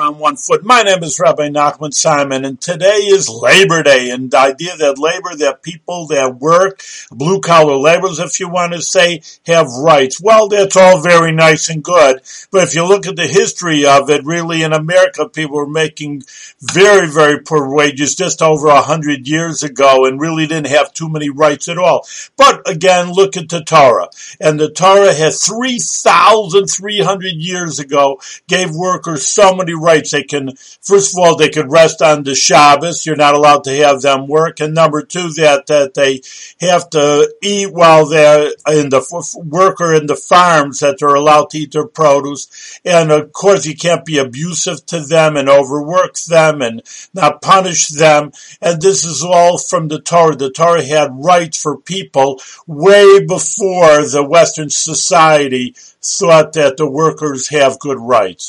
on one foot. My name is Rabbi Nachman Simon, and today is Labor Day, and the idea that labor, that people that work, blue collar laborers, if you want to say, have rights. Well, that's all very nice and good, but if you look at the history of it, really in America, people were making very, very poor wages just over a hundred years ago, and really didn't have too many rights at all. But again, look at the Torah, and the Torah has three thousand three hundred years ago gave workers so many rights. They can, first of all, they could rest on the Shabbos. You're not allowed to have them work. And number two, that, that they have to eat while they're in the worker in the farms, that they're allowed to eat their produce. And of course, you can't be abusive to them and overwork them and not punish them. And this is all from the Torah. The Torah had rights for people way before the Western society thought that the workers have good rights.